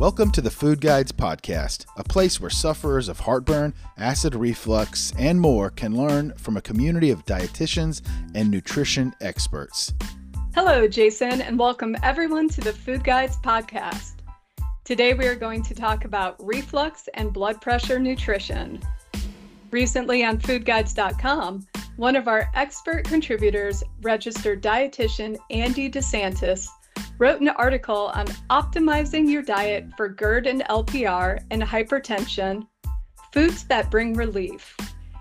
Welcome to the Food Guides Podcast, a place where sufferers of heartburn, acid reflux, and more can learn from a community of dietitians and nutrition experts. Hello, Jason, and welcome everyone to the Food Guides Podcast. Today we are going to talk about reflux and blood pressure nutrition. Recently on foodguides.com, one of our expert contributors, registered dietitian Andy DeSantis, wrote an article on optimizing your diet for GERD and LPR and hypertension, foods that bring relief.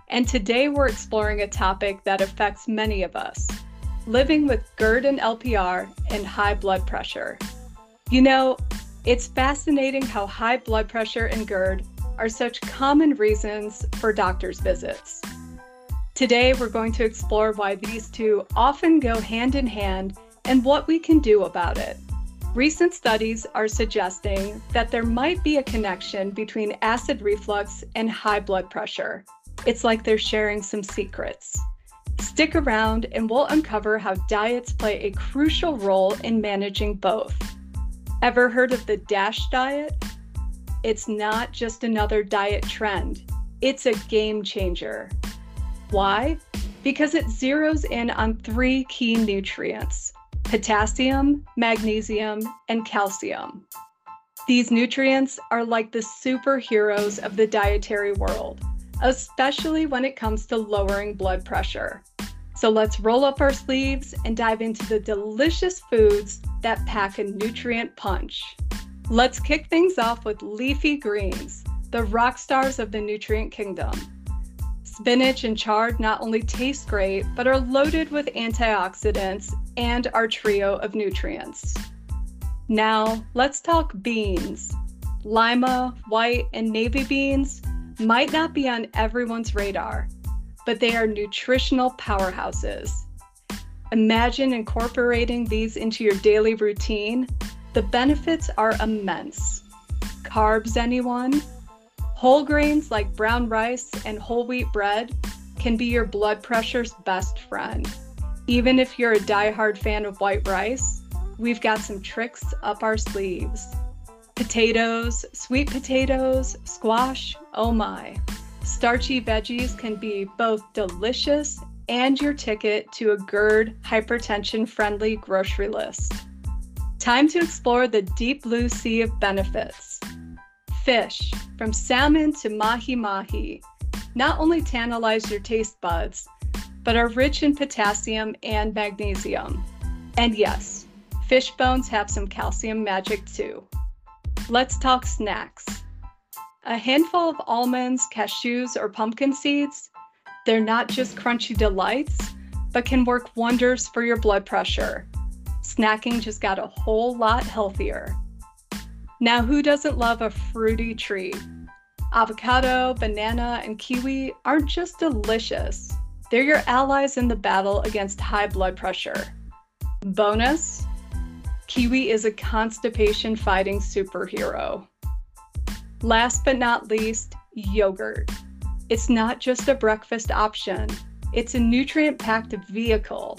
And today we're exploring a topic that affects many of us living with GERD and LPR and high blood pressure. You know, it's fascinating how high blood pressure and GERD are such common reasons for doctor's visits. Today, we're going to explore why these two often go hand in hand and what we can do about it. Recent studies are suggesting that there might be a connection between acid reflux and high blood pressure. It's like they're sharing some secrets. Stick around and we'll uncover how diets play a crucial role in managing both. Ever heard of the DASH diet? It's not just another diet trend, it's a game changer. Why? Because it zeroes in on three key nutrients potassium, magnesium, and calcium. These nutrients are like the superheroes of the dietary world, especially when it comes to lowering blood pressure. So let's roll up our sleeves and dive into the delicious foods that pack a nutrient punch. Let's kick things off with leafy greens, the rock stars of the nutrient kingdom. Spinach and chard not only taste great, but are loaded with antioxidants and our trio of nutrients. Now, let's talk beans. Lima, white, and navy beans might not be on everyone's radar, but they are nutritional powerhouses. Imagine incorporating these into your daily routine. The benefits are immense. Carbs, anyone? Whole grains like brown rice and whole wheat bread can be your blood pressure's best friend. Even if you're a die-hard fan of white rice, we've got some tricks up our sleeves. Potatoes, sweet potatoes, squash, oh my. Starchy veggies can be both delicious and your ticket to a GERD hypertension friendly grocery list. Time to explore the deep blue sea of benefits fish, from salmon to mahi mahi, not only tantalize your taste buds, but are rich in potassium and magnesium. And yes, fish bones have some calcium magic too. Let's talk snacks. A handful of almonds, cashews, or pumpkin seeds, they're not just crunchy delights, but can work wonders for your blood pressure. Snacking just got a whole lot healthier. Now, who doesn't love a fruity treat? Avocado, banana, and kiwi aren't just delicious, they're your allies in the battle against high blood pressure. Bonus kiwi is a constipation fighting superhero. Last but not least, yogurt. It's not just a breakfast option, it's a nutrient packed vehicle.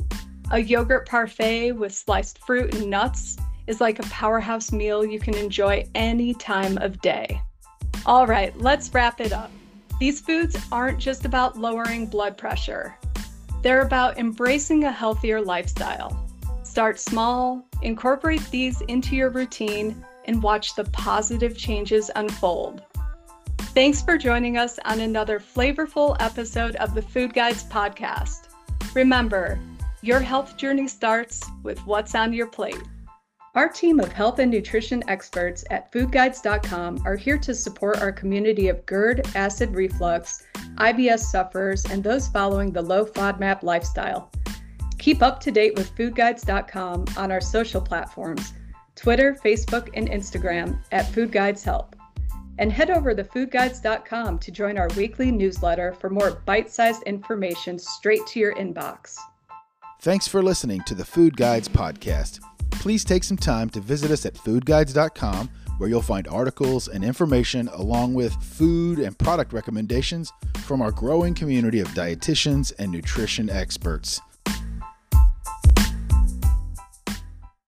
A yogurt parfait with sliced fruit and nuts is like a powerhouse meal you can enjoy any time of day. All right, let's wrap it up. These foods aren't just about lowering blood pressure, they're about embracing a healthier lifestyle. Start small, incorporate these into your routine, and watch the positive changes unfold. Thanks for joining us on another flavorful episode of the Food Guides podcast. Remember, your health journey starts with what's on your plate. Our team of health and nutrition experts at foodguides.com are here to support our community of GERD, acid reflux, IBS sufferers, and those following the low FODMAP lifestyle. Keep up to date with foodguides.com on our social platforms Twitter, Facebook, and Instagram at foodguideshelp. And head over to foodguides.com to join our weekly newsletter for more bite sized information straight to your inbox. Thanks for listening to the Food Guides Podcast please take some time to visit us at foodguides.com where you'll find articles and information along with food and product recommendations from our growing community of dietitians and nutrition experts.